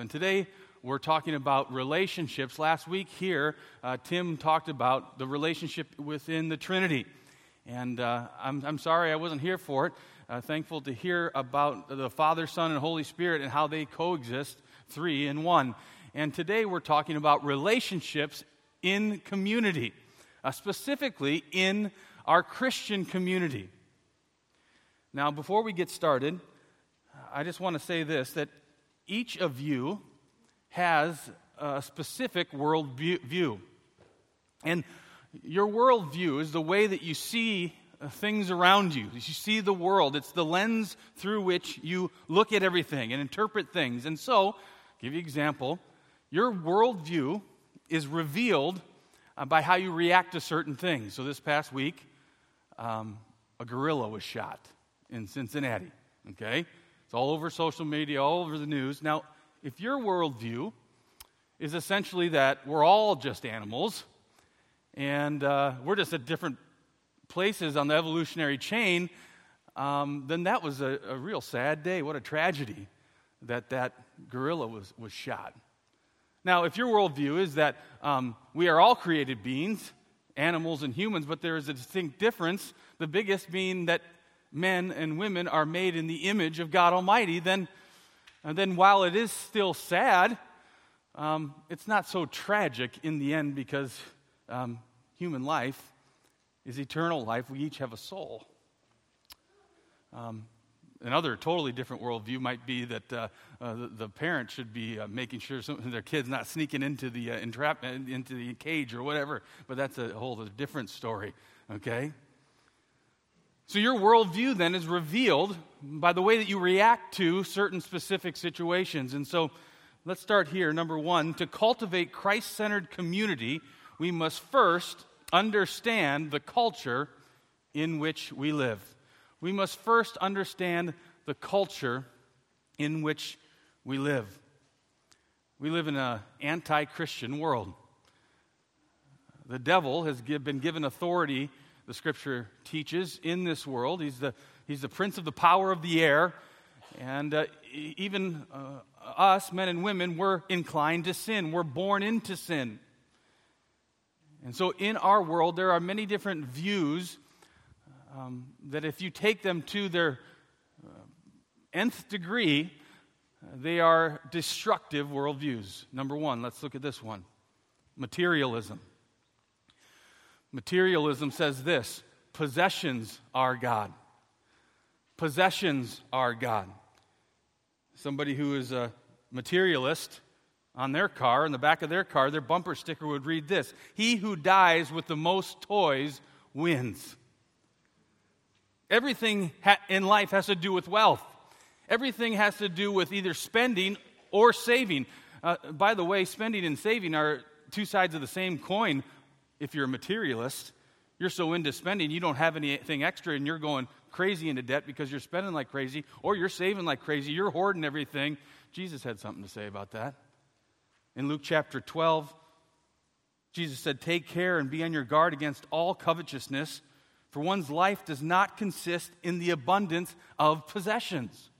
And today we're talking about relationships. Last week here, uh, Tim talked about the relationship within the Trinity. And uh, I'm, I'm sorry I wasn't here for it. Uh, thankful to hear about the Father, Son, and Holy Spirit and how they coexist, three in one. And today we're talking about relationships in community, uh, specifically in our Christian community. Now, before we get started, I just want to say this that each of you has a specific world view. And your worldview is the way that you see uh, things around you. You see the world. It's the lens through which you look at everything and interpret things. And so, give you an example. Your worldview is revealed uh, by how you react to certain things. So, this past week, um, a gorilla was shot in Cincinnati. Okay? It's all over social media, all over the news. Now, if your worldview is essentially that we're all just animals and uh, we're just at different places on the evolutionary chain, um, then that was a, a, real sad day. What a tragedy that that gorilla was, was shot. Now, if your worldview is that um, we are all created beings, animals and humans, but there is a distinct difference, the biggest being that men and women are made in the image of God Almighty, then, and then while it is still sad, um, it's not so tragic in the end because um, human life is eternal life. We each have a soul. Um, another totally different worldview might be that uh, uh, the, the, parent should be uh, making sure some, their kid's not sneaking into the uh, entrapment, into the cage or whatever. But that's a whole different story. Okay. So, your worldview then is revealed by the way that you react to certain specific situations. And so, let's start here. Number one, to cultivate Christ centered community, we must first understand the culture in which we live. We must first understand the culture in which we live. We live in an anti Christian world. The devil has been given authority the scripture teaches, in this world. He's the, he's the prince of the power of the air. And uh, even uh, us, men and women, we're inclined to sin. We're born into sin. And so in our world, there are many different views um, that, if you take them to their uh, nth degree, they are destructive worldviews. Number one, let's look at this one materialism. Materialism says this possessions are God. Possessions are God. Somebody who is a materialist on their car, in the back of their car, their bumper sticker would read this He who dies with the most toys wins. Everything in life has to do with wealth. Everything has to do with either spending or saving. Uh, by the way, spending and saving are two sides of the same coin if you're a materialist, you're so into spending, you don't have anything extra and you're going crazy into debt because you're spending like crazy or you're saving like crazy, you're hoarding everything. Jesus had something to say about that. In Luke chapter 12, Jesus said, Take care and be on your guard against all covetousness, for one's life does not consist in the abundance of possessions.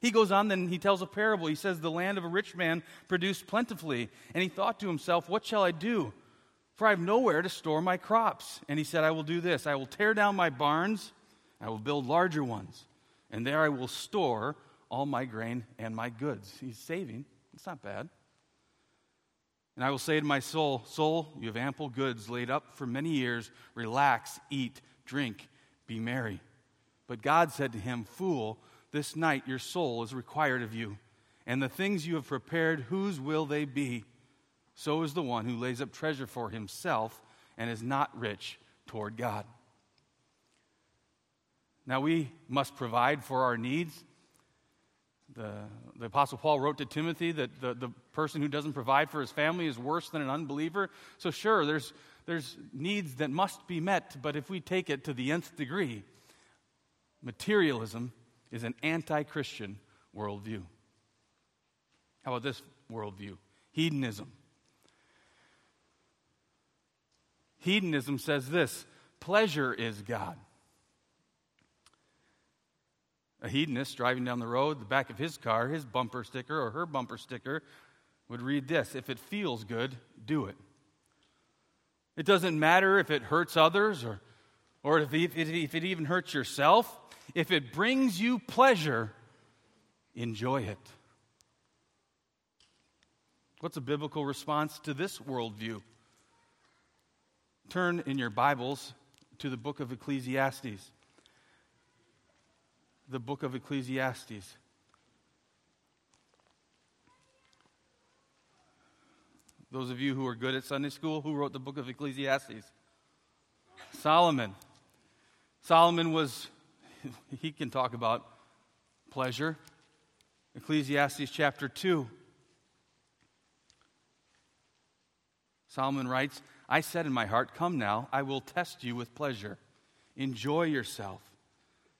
He goes on, then he tells a parable. He says, The land of a rich man produced plentifully, and he thought to himself, What shall I do? For I have nowhere to store my crops. And he said, I will do this I will tear down my barns, I will build larger ones, and there I will store all my grain and my goods. He's saving. It's not bad. And I will say to my soul, Soul, you have ample goods laid up for many years. Relax, eat, drink, be merry. But God said to him, Fool, this night your soul is required of you. And the things you have prepared, whose will they be? So is the one who lays up treasure for himself and is not rich toward God. Now, we must provide for our needs. The, the Apostle Paul wrote to Timothy that the, the person who doesn't provide for his family is worse than an unbeliever. So, sure, there's, there's needs that must be met, but if we take it to the nth degree, materialism is an anti Christian worldview. How about this worldview? Hedonism. Hedonism says this pleasure is God. A hedonist driving down the road, the back of his car, his bumper sticker or her bumper sticker would read this If it feels good, do it. It doesn't matter if it hurts others or, or if, it, if it even hurts yourself. If it brings you pleasure, enjoy it. What's a biblical response to this worldview? Turn in your Bibles to the book of Ecclesiastes. The book of Ecclesiastes. Those of you who are good at Sunday school, who wrote the book of Ecclesiastes? Solomon. Solomon was, he can talk about pleasure. Ecclesiastes chapter 2. Solomon writes, I said in my heart, Come now, I will test you with pleasure. Enjoy yourself.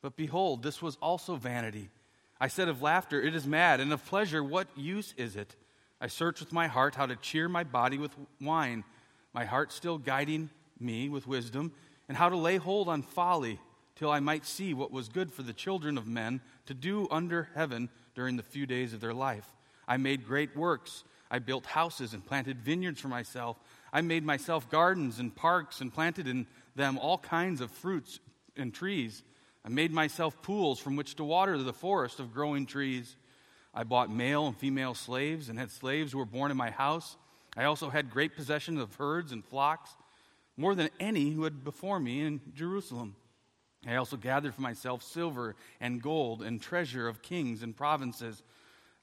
But behold, this was also vanity. I said of laughter, It is mad, and of pleasure, what use is it? I searched with my heart how to cheer my body with wine, my heart still guiding me with wisdom, and how to lay hold on folly, till I might see what was good for the children of men to do under heaven during the few days of their life. I made great works. I built houses and planted vineyards for myself. I made myself gardens and parks and planted in them all kinds of fruits and trees. I made myself pools from which to water the forest of growing trees. I bought male and female slaves and had slaves who were born in my house. I also had great possessions of herds and flocks, more than any who had before me in Jerusalem. I also gathered for myself silver and gold and treasure of kings and provinces.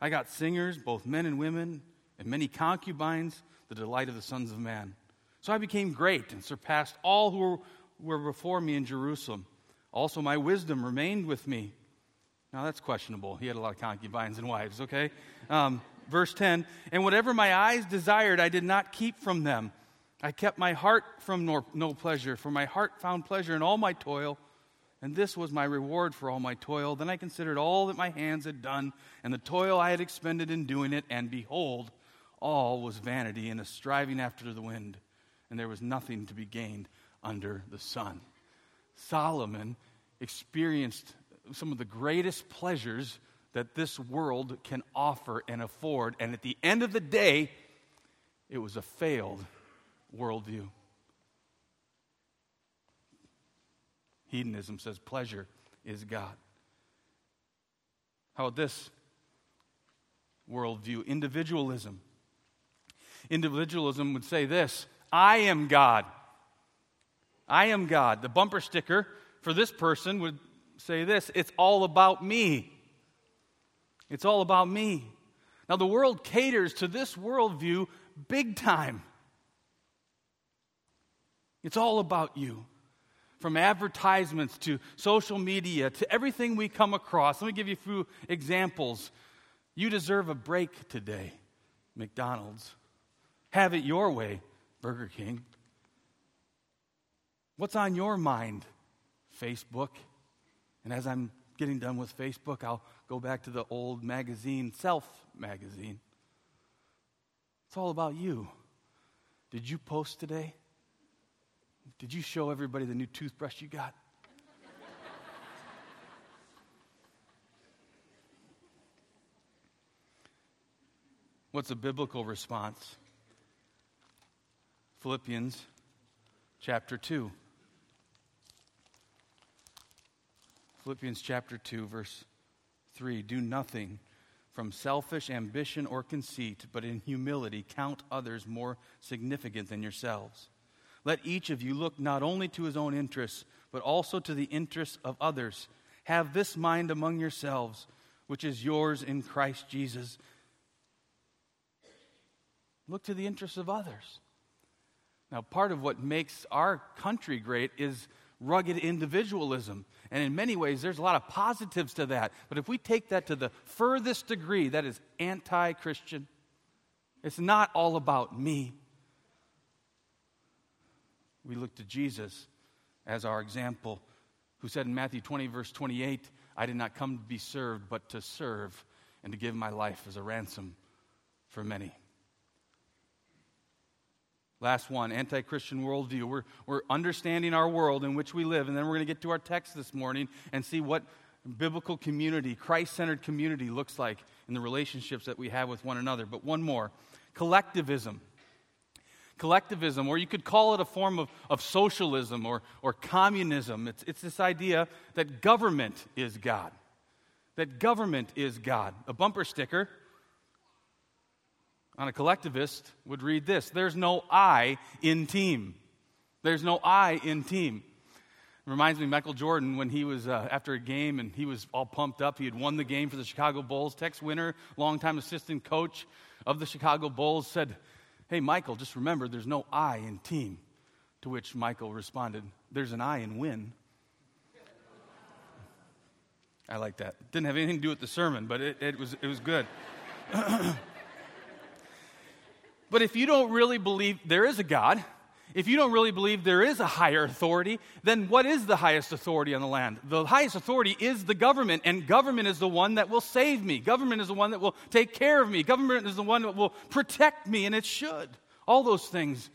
I got singers, both men and women, and many concubines, the delight of the sons of man. So I became great and surpassed all who were, before me in Jerusalem. Also, my wisdom remained with me now that's questionable. He had a lot of concubines and wives, okay? Um, verse 10 And whatever my eyes desired, I did not keep from them. I kept my heart from no pleasure, for my heart found pleasure in all my toil, and this was my reward for all my toil. Then I considered all that my hands had done, and the toil I had expended in doing it, and behold, all was vanity and a striving after the wind, and there was nothing to be gained under the sun. Solomon experienced some of the greatest pleasures that this world can offer and afford. And at the end of the day, it was a failed worldview. Hedonism says pleasure is God. How about this worldview? Individualism. Individualism would say this I am God. I am God. The bumper sticker for this person would say this it's all about me. It's all about me. Now, the world caters to this worldview big time. It's all about you. From advertisements to social media to everything we come across. Let me give you a few examples. You deserve a break today, McDonald's. Have it your way, Burger King. What's on your mind, Facebook? And as I'm getting done with Facebook, I'll go back to the old magazine, Self magazine. It's all about you. Did you post today? Did you show everybody the new toothbrush you got? What's a biblical response? Philippians chapter 2. Philippians chapter 2, verse 3 Do nothing from selfish ambition or conceit, but in humility count others more significant than yourselves. Let each of you look not only to his own interests, but also to the interests of others. Have this mind among yourselves, which is yours in Christ Jesus. Look to the interests of others. Now, part of what makes our country great is rugged individualism. And in many ways, there's a lot of positives to that. But if we take that to the furthest degree, that is anti Christian. It's not all about me. We look to Jesus as our example, who said in Matthew 20, verse 28, I did not come to be served, but to serve and to give my life as a ransom for many. Last one anti Christian worldview. We're, we're understanding our world in which we live, and then we're going to get to our text this morning and see what biblical community, Christ centered community looks like in the relationships that we have with one another. But one more collectivism. Collectivism, or you could call it a form of, of socialism or, or communism. It's, it's this idea that government is God. That government is God. A bumper sticker on a collectivist would read this There's no I in team. There's no I in team. It reminds me Michael Jordan when he was uh, after a game and he was all pumped up. He had won the game for the Chicago Bulls. Tex Winter, longtime assistant coach of the Chicago Bulls, said, Hey, Michael, just remember there's no I in team. To which Michael responded, There's an I in win. I like that. Didn't have anything to do with the sermon, but it, it was, it was good. but if you don't really believe there is a God, if you don't really believe there is a higher authority, then what is the highest authority on the land? The highest authority is the government, and government is the one that will save me. Government is the one that will take care of me. Government is the one that will protect me, and it should. All those things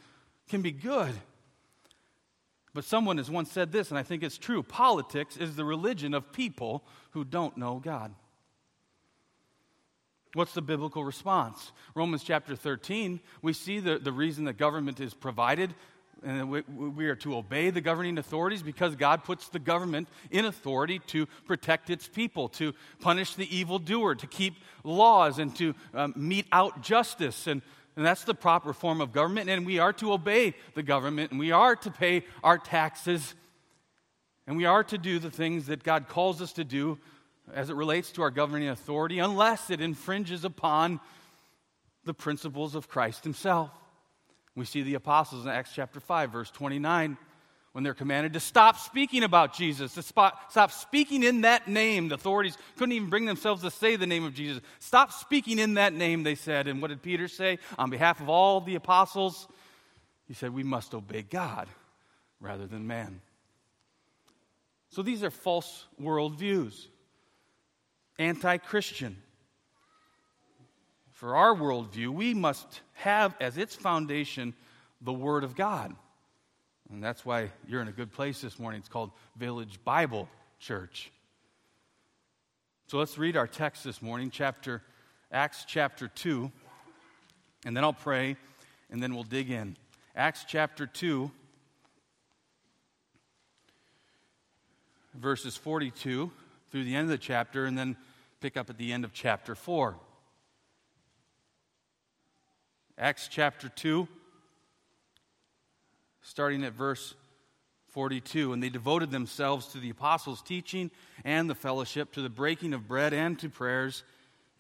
can be good. But someone has once said this, and I think it's true politics is the religion of people who don't know God. What's the biblical response? Romans chapter 13, we see the, the reason that government is provided and we, we, are to obey the governing authorities because God puts the government in authority to protect its people, to punish the evildoer, to keep laws, and to um, mete out justice. And, and that's the proper form of government. And we are to obey the government, and we are to pay our taxes, and we are to do the things that God calls us to do as it relates to our governing authority unless it infringes upon the principles of Christ Himself. We see the apostles in Acts chapter 5, verse 29, when they're commanded to stop speaking about Jesus, to spot, stop speaking in that name. The authorities couldn't even bring themselves to say the name of Jesus. Stop speaking in that name, they said. And what did Peter say? On behalf of all the apostles, he said, We must obey God rather than man. So these are false worldviews anti Christian. For our worldview, we must have as its foundation the Word of God. And that's why you're in a good place this morning. It's called Village Bible Church. So let's read our text this morning, chapter Acts chapter 2, and then I'll pray, and then we'll dig in. Acts chapter 2, verses 42 through the end of the chapter, and then pick up at the end of chapter 4. Acts chapter 2, starting at verse 42. And they devoted themselves to the apostles' teaching and the fellowship, to the breaking of bread and to prayers.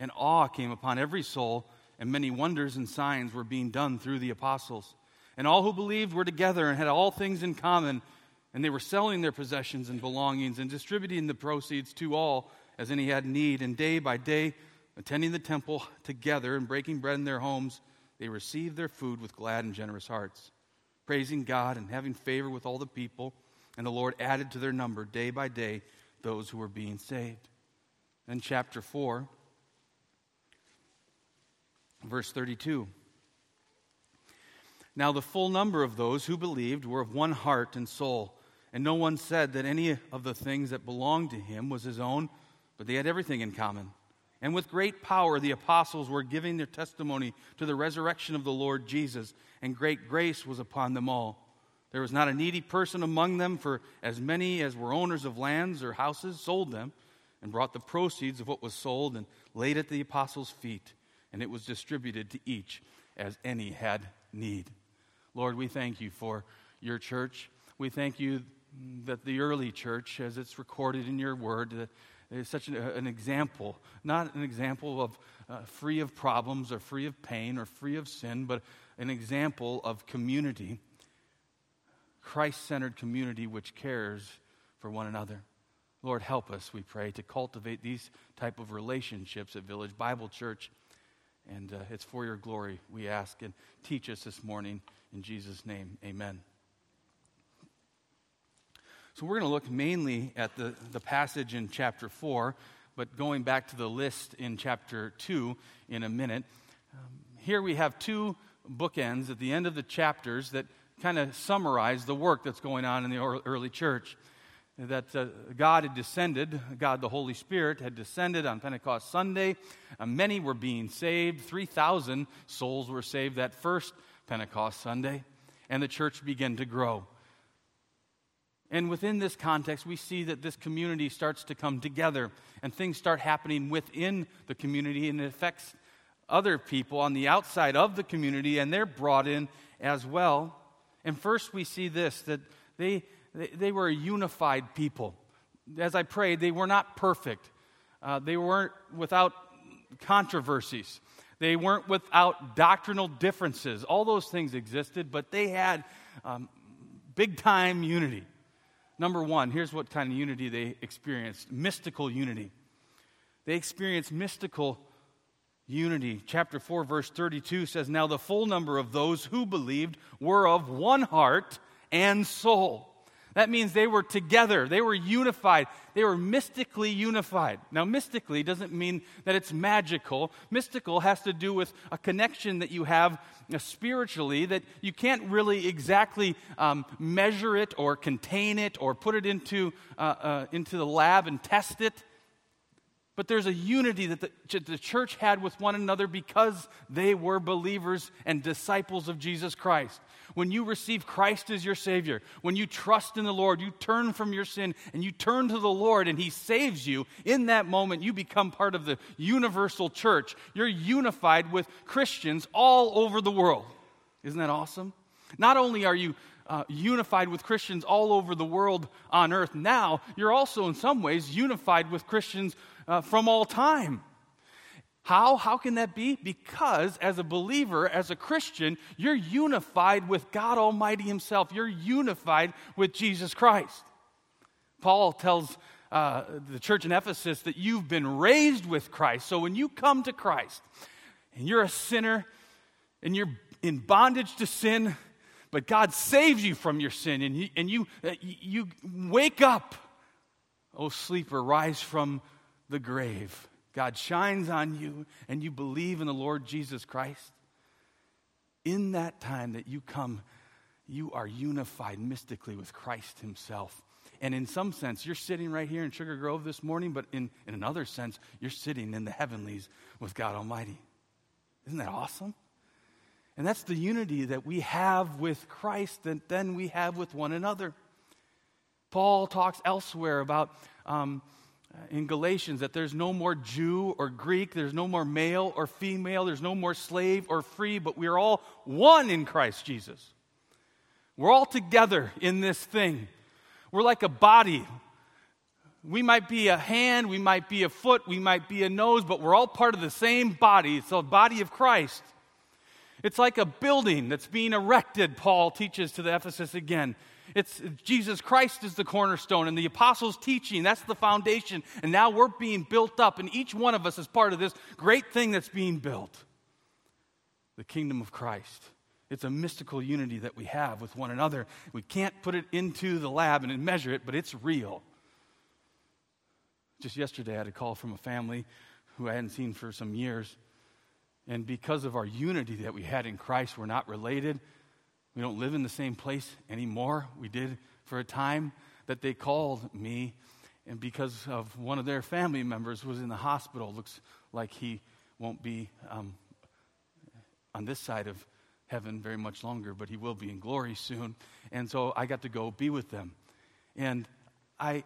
And awe came upon every soul, and many wonders and signs were being done through the apostles. And all who believed were together and had all things in common, and they were selling their possessions and belongings and distributing the proceeds to all as any had need. And day by day, attending the temple together and breaking bread in their homes, they received their food with glad and generous hearts, praising God and having favor with all the people. And the Lord added to their number day by day those who were being saved. Then, chapter 4, verse 32. Now, the full number of those who believed were of one heart and soul, and no one said that any of the things that belonged to him was his own but they had everything in common. And with great power, the apostles were giving their testimony to the resurrection of the Lord Jesus, and great grace was upon them all. There was not a needy person among them, for as many as were owners of lands or houses sold them and brought the proceeds of what was sold and laid at the apostles' feet, and it was distributed to each as any had need. Lord, we thank you for your church. We thank you that the early church, as it's recorded in your word, is such an, an example, not an example of uh, free of problems or free of pain or free of sin, but an example of community, Christ centered community which cares for one another. Lord, help us, we pray, to cultivate these type of relationships at Village Bible Church. And uh, it's for your glory, we ask. And teach us this morning. In Jesus' name, amen. So we're going to look mainly at the, the passage in chapter 4, but going back to the list in chapter 2 in a minute. Um, here we have two bookends at the end of the chapters that kind of summarize the work that's going on in the early church. that uh, God had descended, God the Holy Spirit had descended on Pentecost Sunday. Uh, many were being saved. 3,000 souls were saved that first Pentecost Sunday, and the church began to grow. And within this context, we see that this community starts to come together and things start happening within the community and it affects other people on the outside of the community and they're brought in as well. And first, we see this that they, they, were a unified people. As I prayed, they were not perfect, uh, they weren't without controversies. They weren't without doctrinal differences. All those things existed, but they had um, big time unity. Number one, here's what kind of unity they experienced mystical unity. They experienced mystical unity. Chapter 4, verse 32 says, Now the full number of those who believed were of one heart and soul. That means they were together, they were unified, they were mystically unified. Now, mystically doesn't mean that it's magical. Mystical has to do with a connection that you have uh, spiritually that you can't really exactly um, measure it or contain it or put it into, uh, uh, into the lab and test it. But there's a unity that the, the church had with one another because they were believers and disciples of Jesus Christ. When you receive Christ as your Savior, when you trust in the Lord, you turn from your sin and you turn to the Lord and He saves you, in that moment you become part of the universal church. You're unified with Christians all over the world. Isn't that awesome? Not only are you uh, unified with Christians all over the world on earth now, you're also in some ways unified with Christians uh, from all time. How? How can that be? Because as a believer, as a Christian, you're unified with God Almighty Himself. You're unified with Jesus Christ. Paul tells uh, the church in Ephesus that you've been raised with Christ. So when you come to Christ and you're a sinner and you're in bondage to sin, but God saves you from your sin and you, and you, uh, you wake up, oh sleeper, rise from the grave. God shines on you and you believe in the Lord Jesus Christ. In that time that you come, you are unified mystically with Christ Himself. And in some sense, you're sitting right here in Sugar Grove this morning, but in, in another sense, you're sitting in the heavenlies with God Almighty. Isn't that awesome? And that's the unity that we have with Christ that then we have with one another. Paul talks elsewhere about um, in Galatians that there's no more Jew or Greek, there's no more male or female, there's no more slave or free, but we are all one in Christ Jesus. We're all together in this thing. We're like a body. We might be a hand, we might be a foot, we might be a nose, but we're all part of the same body. It's the body of Christ. It's like a building that's being erected, Paul teaches to the Ephesus again. It's Jesus Christ is the cornerstone and the apostles' teaching. That's the foundation. And now we're being built up, and each one of us is part of this great thing that's being built the kingdom of Christ. It's a mystical unity that we have with one another. We can't put it into the lab and measure it, but it's real. Just yesterday, I had a call from a family who I hadn't seen for some years. And because of our unity that we had in Christ, we're not related, we don't live in the same place anymore. We did for a time that they called me, and because of one of their family members was in the hospital, looks like he won't be um, on this side of heaven very much longer, but he will be in glory soon. And so I got to go be with them. And I,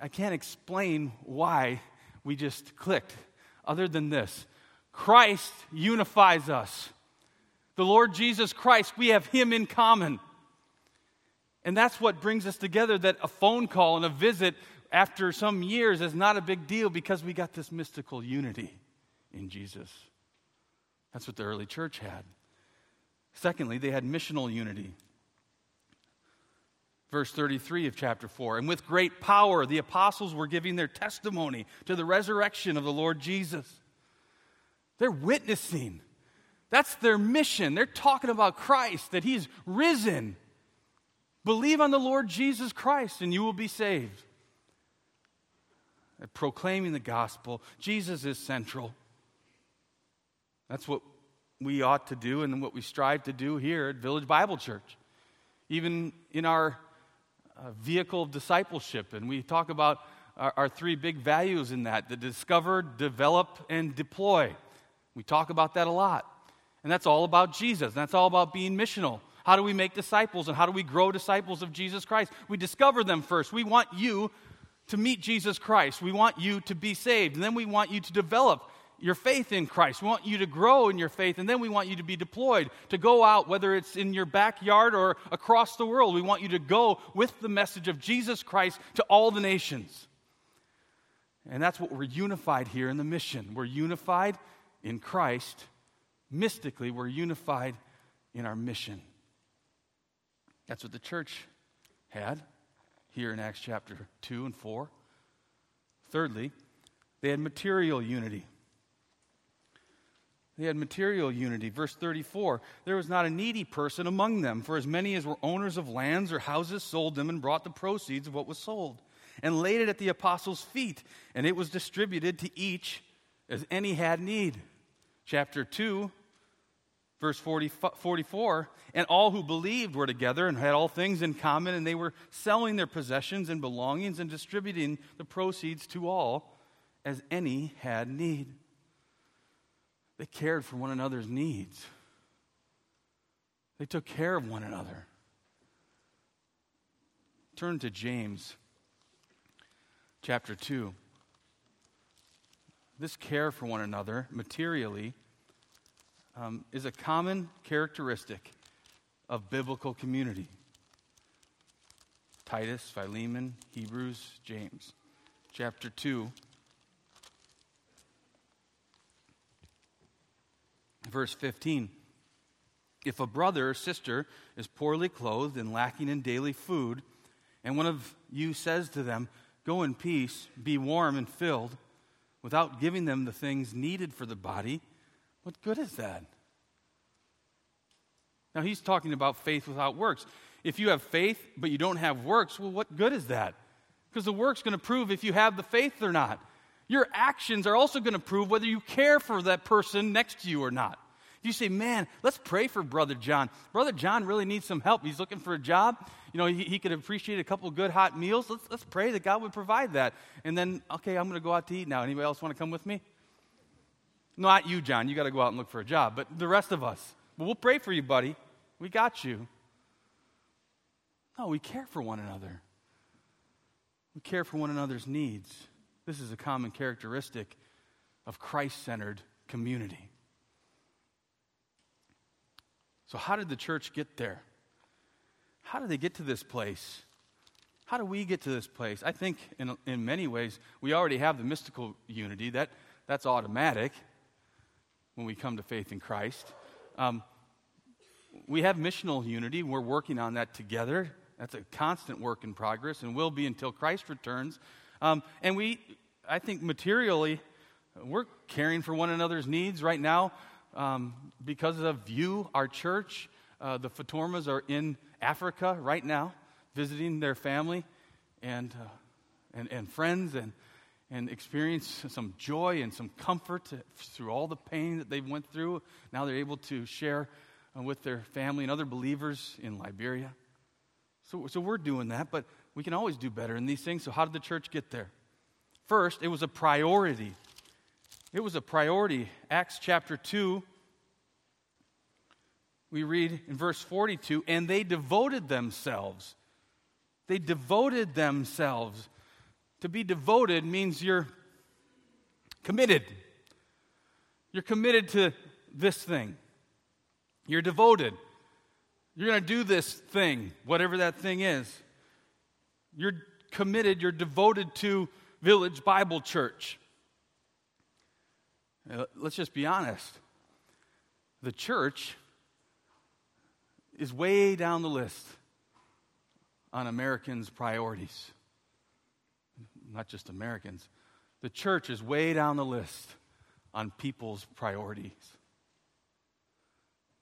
I can't explain why we just clicked, other than this Christ unifies us the Lord Jesus Christ, we have Him in common. And that's what brings us together that a phone call and a visit after some years is not a big deal because we got this mystical unity in Jesus. That's what the early church had. Secondly, they had missional unity. Verse 33 of chapter 4 And with great power, the apostles were giving their testimony to the resurrection of the Lord Jesus. They're witnessing that's their mission. They're talking about Christ, that He's risen. Believe on the Lord Jesus Christ and you will be saved. Proclaiming the gospel, Jesus is central. That's what we ought to do and what we strive to do here at Village Bible Church. Even in our uh, vehicle of discipleship, and we talk about our, our three big values in that the discover, develop, and deploy. We talk about that a lot. And that's all about Jesus. And that's all about being missional. How do we make disciples and how do we grow disciples of Jesus Christ? We discover them first. We want you to meet Jesus Christ. We want you to be saved. And then we want you to develop your faith in Christ. We want you to grow in your faith, and then we want you to be deployed, to go out, whether it's in your backyard or across the world. We want you to go with the message of Jesus Christ to all the nations. And that's what we're unified here in the mission. We're unified in Christ. Mystically, we're unified in our mission. That's what the church had here in Acts chapter 2 and 4. Thirdly, they had material unity. They had material unity. Verse 34 There was not a needy person among them, for as many as were owners of lands or houses sold them and brought the proceeds of what was sold, and laid it at the apostles' feet, and it was distributed to each as any had need. Chapter 2, verse 40, 44 And all who believed were together and had all things in common, and they were selling their possessions and belongings and distributing the proceeds to all as any had need. They cared for one another's needs. They took care of one another. Turn to James chapter 2. This care for one another materially um, is a common characteristic of biblical community. Titus, Philemon, Hebrews, James. Chapter 2, Verse 15 If a brother or sister is poorly clothed and lacking in daily food, and one of you says to them, Go in peace, be warm and filled, without giving them the things needed for the body, what good is that? Now, he's talking about faith without works. If you have faith but you don't have works, well, what good is that? Because the work's going to prove if you have the faith or not. Your actions are also going to prove whether you care for that person next to you or not. You say, man, let's pray for Brother John. Brother John really needs some help. He's looking for a job. You know, he, he could appreciate a couple good hot meals. Let's, let's pray that God would provide that. And then, okay, I'm going to go out to eat now. Anybody else want to come with me? Not you, John. You got to go out and look for a job. But the rest of us. Well, we'll pray for you, buddy. We got you. No, we care for one another. We care for one another's needs. This is a common characteristic of Christ centered community. So, how did the church get there? How did they get to this place? How do we get to this place? I think in, in many ways we already have the mystical unity. That, that's automatic when we come to faith in Christ. Um, we have missional unity. We're working on that together. That's a constant work in progress and will be until Christ returns. Um, and we, I think, materially, we're caring for one another's needs right now um, because of you, our church. Uh, the Fatormas are in Africa right now, visiting their family and, uh, and, and friends and, and experience some joy and some comfort through all the pain that they went through. Now they're able to share uh, with their family and other believers in Liberia. So, so we're doing that, but we can always do better in these things. So, how did the church get there? First, it was a priority. It was a priority. Acts chapter 2, we read in verse 42 and they devoted themselves. They devoted themselves. To be devoted means you're committed. You're committed to this thing. You're devoted. You're going to do this thing, whatever that thing is. You're committed, you're devoted to Village Bible Church. Let's just be honest. The church is way down the list on Americans' priorities. Not just Americans. The church is way down the list on people's priorities.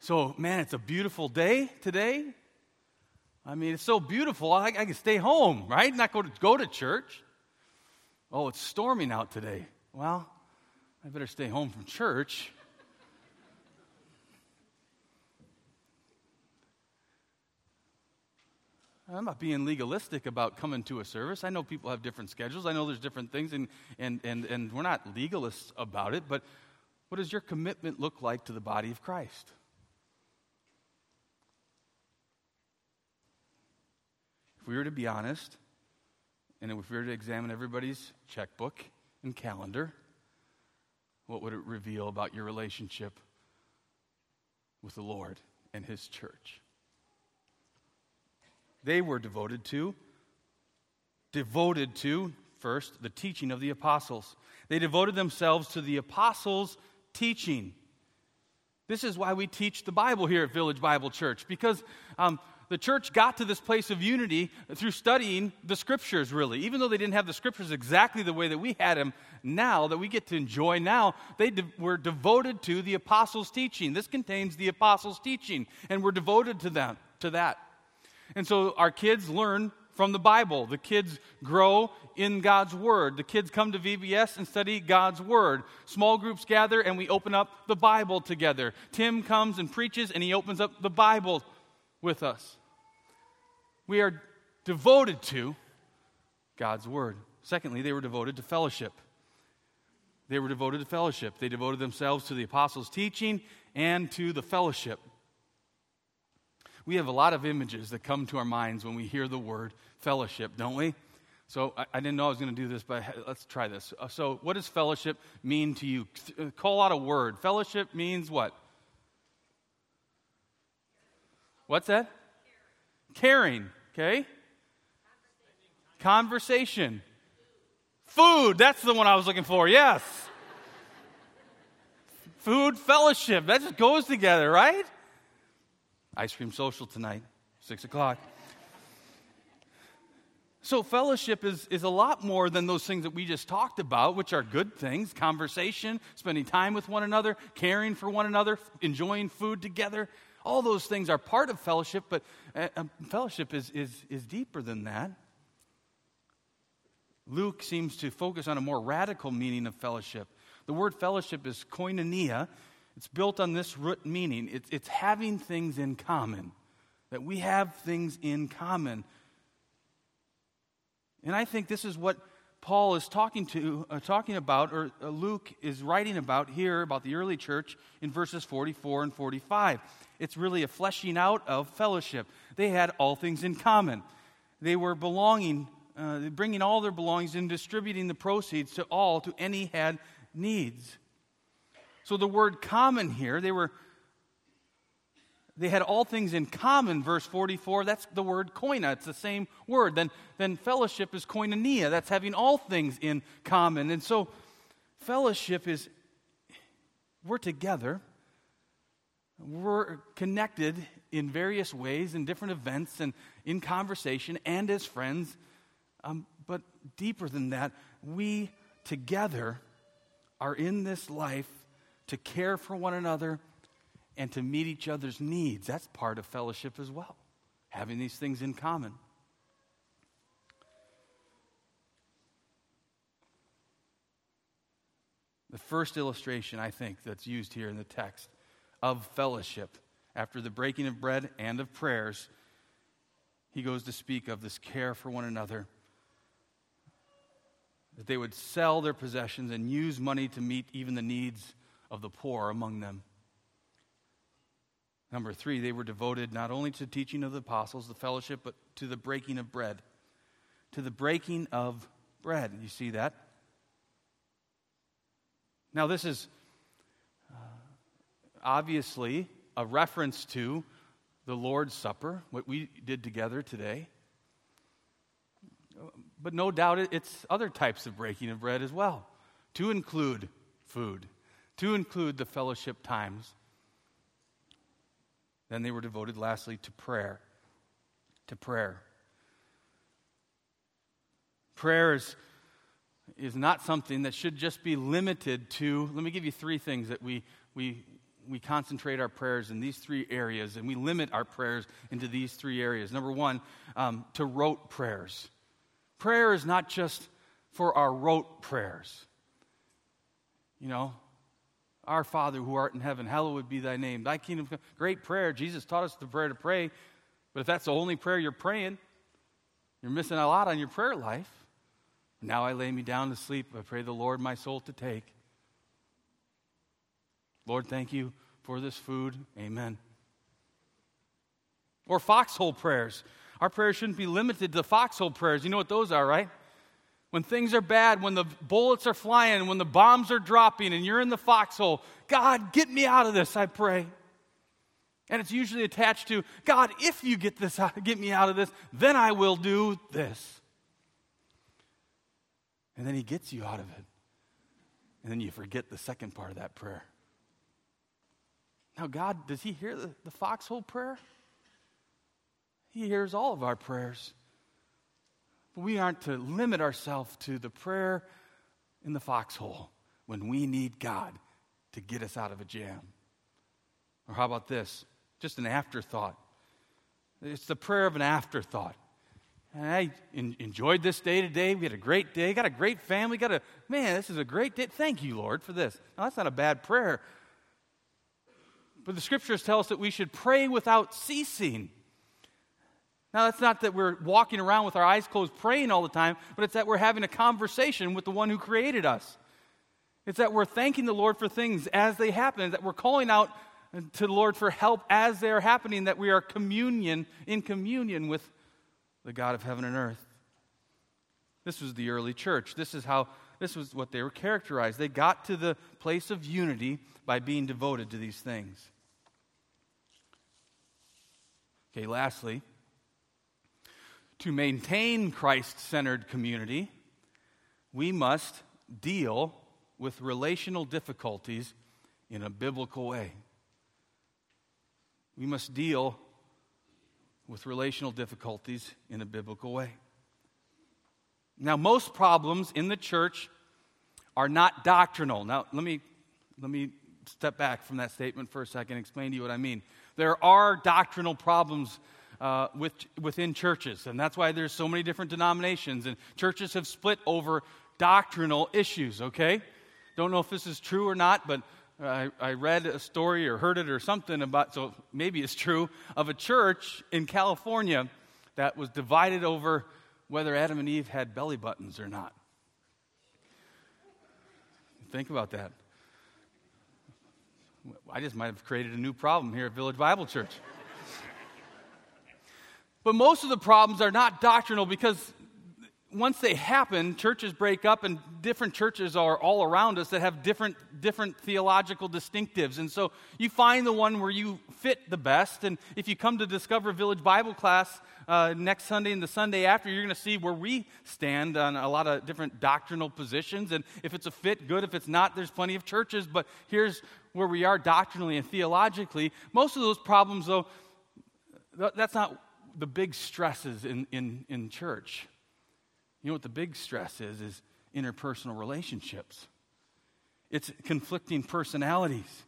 So, man, it's a beautiful day today. I mean, it's so beautiful. I, I can stay home, right? Not go to, go to church. Oh, it's storming out today. Well, I better stay home from church. I'm not being legalistic about coming to a service. I know people have different schedules. I know there's different things, and, and, and, and we're not legalists about it, but what does your commitment look like to the body of Christ? If we were to be honest, and if we were to examine everybody's checkbook and calendar, what would it reveal about your relationship with the Lord and His church? They were devoted to, devoted to, first, the teaching of the apostles. They devoted themselves to the apostles' teaching. This is why we teach the Bible here at Village Bible Church, because um, the church got to this place of unity through studying the scriptures, really. Even though they didn't have the scriptures exactly the way that we had them now, that we get to enjoy now, they de- were devoted to the apostles' teaching. This contains the apostles' teaching, and we're devoted to them, to that. And so our kids learn from the Bible. The kids grow in God's Word. The kids come to VBS and study God's Word. Small groups gather and we open up the Bible together. Tim comes and preaches and he opens up the Bible with us. We are devoted to God's Word. Secondly, they were devoted to fellowship. They were devoted to fellowship. They devoted themselves to the apostles' teaching and to the fellowship. We have a lot of images that come to our minds when we hear the word fellowship, don't we? So I, I didn't know I was going to do this, but let's try this. Uh, so, what does fellowship mean to you? Call out a word. Fellowship means what? What's that? Caring, okay? Conversation. Food, that's the one I was looking for, yes. Food, fellowship, that just goes together, right? Ice cream social tonight, 6 o'clock. So, fellowship is, is a lot more than those things that we just talked about, which are good things conversation, spending time with one another, caring for one another, enjoying food together. All those things are part of fellowship, but uh, um, fellowship is, is, is deeper than that. Luke seems to focus on a more radical meaning of fellowship. The word fellowship is koinonia, it's built on this root meaning it's, it's having things in common, that we have things in common. And I think this is what Paul is talking to uh, talking about or uh, Luke is writing about here about the early church in verses 44 and 45. It's really a fleshing out of fellowship. They had all things in common. They were belonging uh, bringing all their belongings and distributing the proceeds to all to any had needs. So the word common here, they were they had all things in common, verse 44. That's the word koina. It's the same word. Then, then fellowship is koinonia. That's having all things in common. And so fellowship is we're together. We're connected in various ways, in different events, and in conversation, and as friends. Um, but deeper than that, we together are in this life to care for one another, and to meet each other's needs. That's part of fellowship as well, having these things in common. The first illustration, I think, that's used here in the text of fellowship after the breaking of bread and of prayers, he goes to speak of this care for one another. That they would sell their possessions and use money to meet even the needs of the poor among them. Number three, they were devoted not only to teaching of the apostles, the fellowship, but to the breaking of bread. To the breaking of bread. You see that? Now, this is obviously a reference to the Lord's Supper, what we did together today. But no doubt it's other types of breaking of bread as well, to include food to include the fellowship times. Then they were devoted, lastly, to prayer. To prayer. Prayer is, is not something that should just be limited to. Let me give you three things that we, we, we concentrate our prayers in these three areas, and we limit our prayers into these three areas. Number one, um, to rote prayers. Prayer is not just for our rote prayers. You know, our Father who art in heaven, hallowed be thy name. Thy kingdom come. Great prayer. Jesus taught us the prayer to pray. But if that's the only prayer you're praying, You're missing a lot on your prayer life. Now I lay me down to sleep. I pray the Lord my soul to take. Lord, thank you for this food. Amen. Or foxhole prayers. Our prayers shouldn't be limited to foxhole prayers. You know what those are, right? When things are bad, when the bullets are flying, when the bombs are dropping, and you're in the foxhole, God, get me out of this, I pray. And it's usually attached to, God, if you get, this get me out of this, then I will do this. And then He gets you out of it. And then you forget the second part of that prayer. Now, God, does He hear the, the foxhole prayer? He hears all of our prayers. But we aren't to limit ourselves to the prayer in the foxhole when we need God to get us out of a jam. Or how about this? Just an afterthought. It's the prayer of an afterthought. And I in, enjoyed this day today. We had a great day. Got a great family. Got a man. This is a great day. Thank you, Lord, for this. Now that's not a bad prayer. But the scriptures tell us that we should pray without ceasing. Now, that's not that we're walking around with our eyes closed praying all the time, but it's that we're having a conversation with the one who created us. It's that we're thanking the Lord for things as they happen, that we're calling out to the Lord for help as they are happening, that we are communion in communion with the God of heaven and earth. This was the early church. This is how this was what they were characterized. They got to the place of unity by being devoted to these things. Okay, lastly, to maintain Christ centered community, we must deal with relational difficulties in a biblical way. We must deal with relational difficulties in a biblical way. Now, most problems in the church are not doctrinal. Now, let me, let me step back from that statement for a second and explain to you what I mean. There are doctrinal problems uh, with, within churches. And that's why there's so many different denominations. And churches have split over doctrinal issues, okay? Don't know if this is true or not, but I, I read a story or heard it or something about, so maybe it's true, of a church in California that was divided over whether Adam and Eve had belly buttons or not. Think about that. I just might have created a new problem here at Village Bible Church. But most of the problems are not doctrinal because once they happen, churches break up, and different churches are all around us that have different, different theological distinctives. And so you find the one where you fit the best. And if you come to Discover Village Bible class uh, next Sunday and the Sunday after, you're going to see where we stand on a lot of different doctrinal positions. And if it's a fit, good. If it's not, there's plenty of churches. But here's where we are doctrinally and theologically. Most of those problems, though, that's not the big stresses in, in, in church. You know what the big stress is? Is interpersonal relationships. It's conflicting personalities.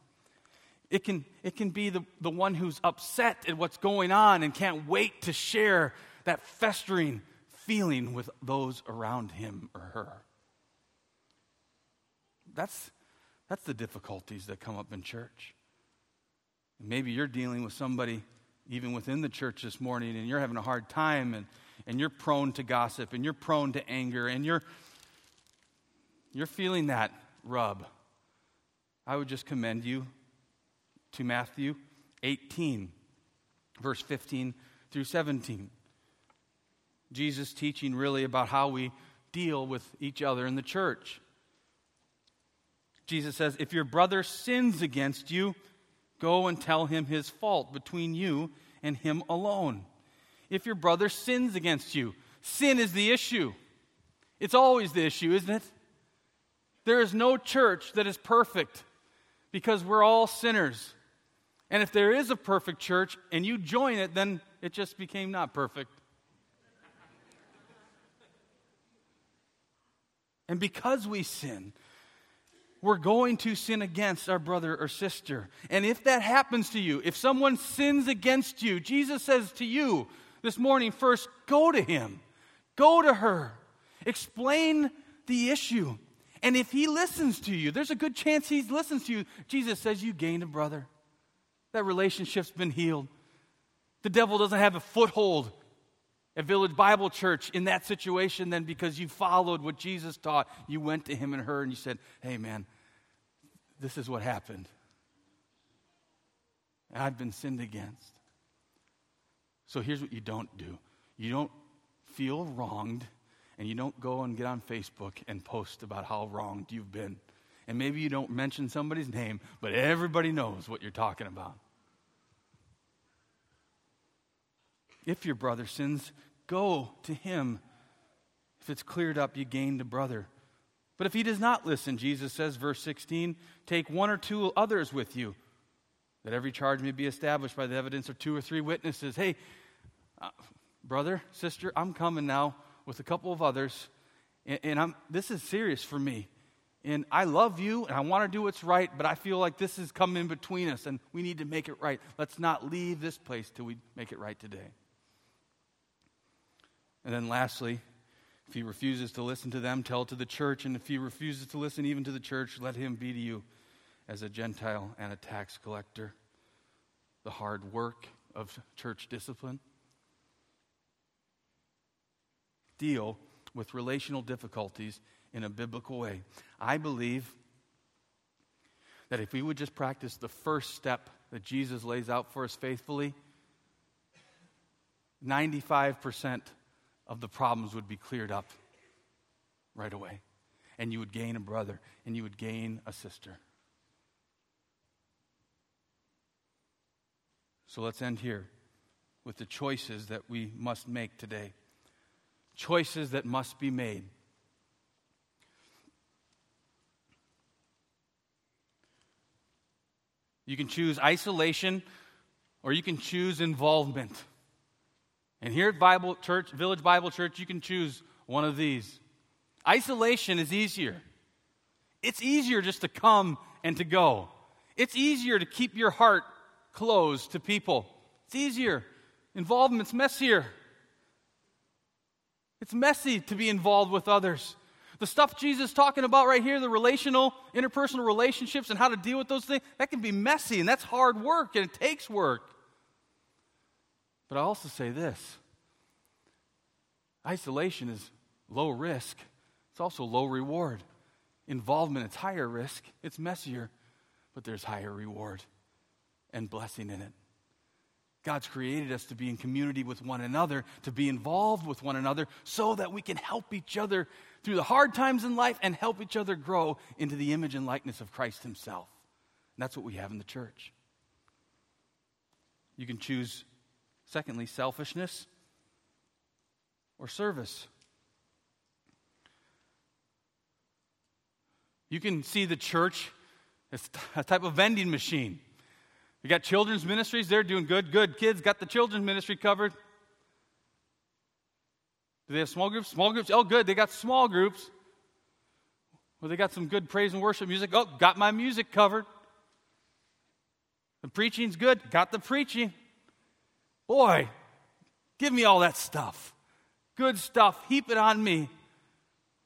It can, it can be the, the one who's upset at what's going on and can't wait to share that festering feeling with those around him or her. That's, that's the difficulties that come up in church. Maybe you're dealing with somebody even within the church this morning and you're having a hard time and, and you're prone to gossip and you're prone to anger and you're, you're feeling that rub, I would just commend you to Matthew 18, verse 15 through 17. Jesus teaching really about how we deal with each other in the church. Jesus says, If your brother sins against you, Go and tell him his fault between you and him alone. If your brother sins against you, sin is the issue. It's always the issue, isn't it? There is no church that is perfect because we're all sinners. And if there is a perfect church and you join it, then it just became not perfect. And because we sin, we're going to sin against our brother or sister. And if that happens to you, if someone sins against you, Jesus says to you this morning first, go to him, go to her, explain the issue. And if he listens to you, there's a good chance he listens to you. Jesus says you gained a brother. That relationship's been healed. The devil doesn't have a foothold at Village Bible Church in that situation then because you followed what Jesus taught. You went to him and her and you said, Hey, man, this is what happened. I've been sinned against. So here's what you don't do you don't feel wronged, and you don't go and get on Facebook and post about how wronged you've been. And maybe you don't mention somebody's name, but everybody knows what you're talking about. If your brother sins, go to him. If it's cleared up, you gained a brother. But if he does not listen, Jesus says, verse 16, take one or two others with you, that every charge may be established by the evidence of two or three witnesses. Hey, uh, brother, sister, I'm coming now with a couple of others, and, and I'm, this is serious for me. And I love you, and I want to do what's right, but I feel like this has come in between us, and we need to make it right. Let's not leave this place till we make it right today. And then lastly, if he refuses to listen to them, tell it to the church. And if he refuses to listen even to the church, let him be to you as a Gentile and a tax collector. The hard work of church discipline. Deal with relational difficulties in a biblical way. I believe that if we would just practice the first step that Jesus lays out for us faithfully, 95% of the problems would be cleared up right away. And you would gain a brother and you would gain a sister. So let's end here with the choices that we must make today. Choices that must be made. You can choose isolation or you can choose involvement. And here at Bible Church, Village Bible Church, you can choose one of these. Isolation is easier. It's easier just to come and to go. It's easier to keep your heart closed to people. It's easier. Involvement's messier. It's messy to be involved with others. The stuff Jesus is talking about right here, the relational, interpersonal relationships and how to deal with those things, that can be messy and that's hard work and it takes work. But I also say this isolation is low risk, it's also low reward. Involvement, it's higher risk, it's messier, but there's higher reward and blessing in it. God's created us to be in community with one another, to be involved with one another, so that we can help each other through the hard times in life and help each other grow into the image and likeness of Christ Himself. And that's what we have in the church. You can choose Secondly, selfishness or service. You can see the church as a type of vending machine. You got children's ministries, they're doing good. Good. Kids got the children's ministry covered. Do they have small groups? Small groups? Oh, good. They got small groups. Well, they got some good praise and worship music. Oh, got my music covered. The preaching's good. Got the preaching. Boy, give me all that stuff. Good stuff. Heap it on me.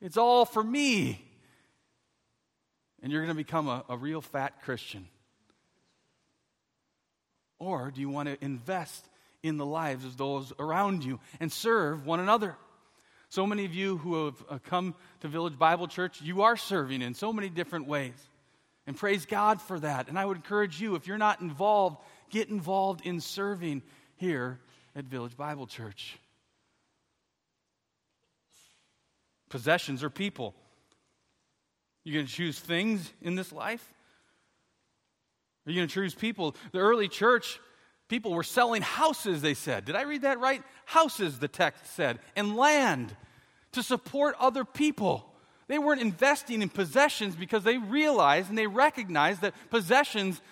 It's all for me. And you're going to become a, a real fat Christian. Or do you want to invest in the lives of those around you and serve one another? So many of you who have uh, come to Village Bible Church, you are serving in so many different ways. And praise God for that. And I would encourage you, if you're not involved, get involved in serving here at Village Bible Church. Possessions or people. You're going to choose things in this life? Are you going to choose people? The early church, people were selling houses, they said. Did I read that right? Houses, the text said, and land to support other people. They weren't investing in possessions because they realized and they recognized that possessions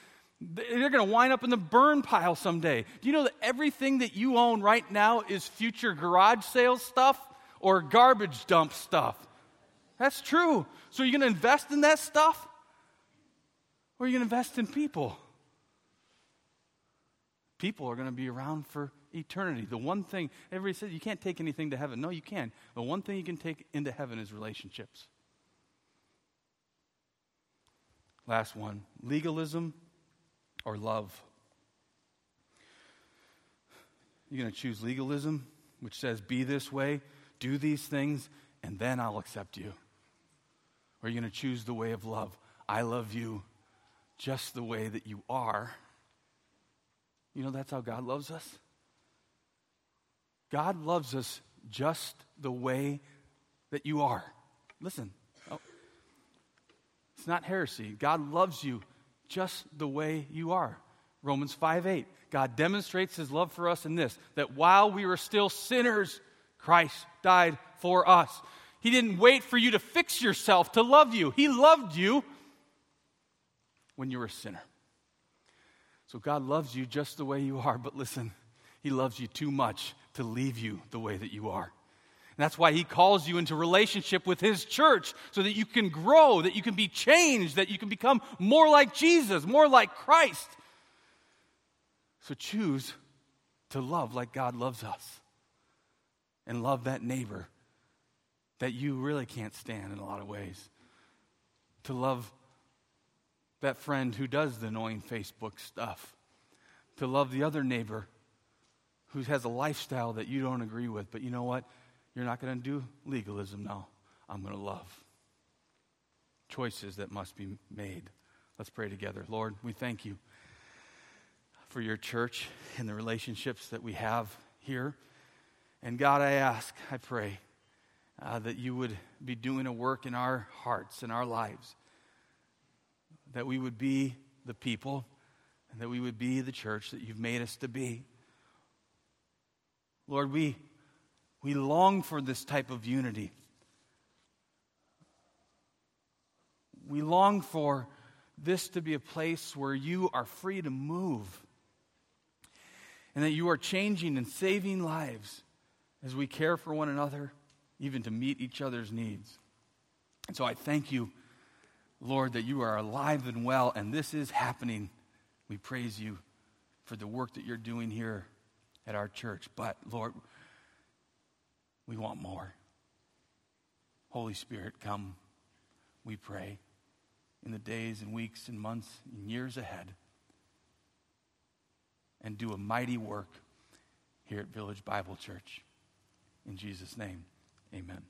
they're going to wind up in the burn pile someday. Do you know that everything that you own right now is future garage sales stuff or garbage dump stuff? That's true. So, you're going to invest in that stuff? Or are you going to invest in people? People are going to be around for eternity. The one thing, everybody says you can't take anything to heaven. No, you can. The one thing you can take into heaven is relationships. Last one legalism or love? You're going to choose legalism which says, Be this way, do these things, and then I'll accept you? Or you're you going to choose the way of love? I love you just the way that you are. You know, that's how God loves us. God loves us just the way that you are. Listen, oh, it's not heresy. God loves you just the way you are. Romans 5 8. God demonstrates his love for us in this that while we were still sinners, Christ died for us. He didn't wait for you to fix yourself to love you, He loved you when you were a sinner. So God loves you just the way you are, but listen, He loves you too much to leave you the way that you are. And that's why he calls you into relationship with his church so that you can grow, that you can be changed, that you can become more like Jesus, more like Christ. So choose to love like God loves us and love that neighbor that you really can't stand in a lot of ways. To love that friend who does the annoying Facebook stuff. To love the other neighbor who has a lifestyle that you don't agree with. But you know what? You're not going to do legalism now. I'm going to love. Choices that must be made. Let's pray together. Lord, we thank you for your church and the relationships that we have here. And God, I ask, I pray, uh, that you would be doing a work in our hearts and our lives, that we would be the people, and that we would be the church that you've made us to be. Lord, we, we long for this type of unity. We long for this to be a place where you are free to move and that you are changing and saving lives as we care for one another, even to meet each other's needs. And so I thank you, Lord, that you are alive and well, and this is happening. We praise you for the work that you're doing here at our church. But, Lord, we want more. Holy Spirit, come, we pray, in the days and weeks and months and years ahead and do a mighty work here at Village Bible Church. In Jesus' name, amen.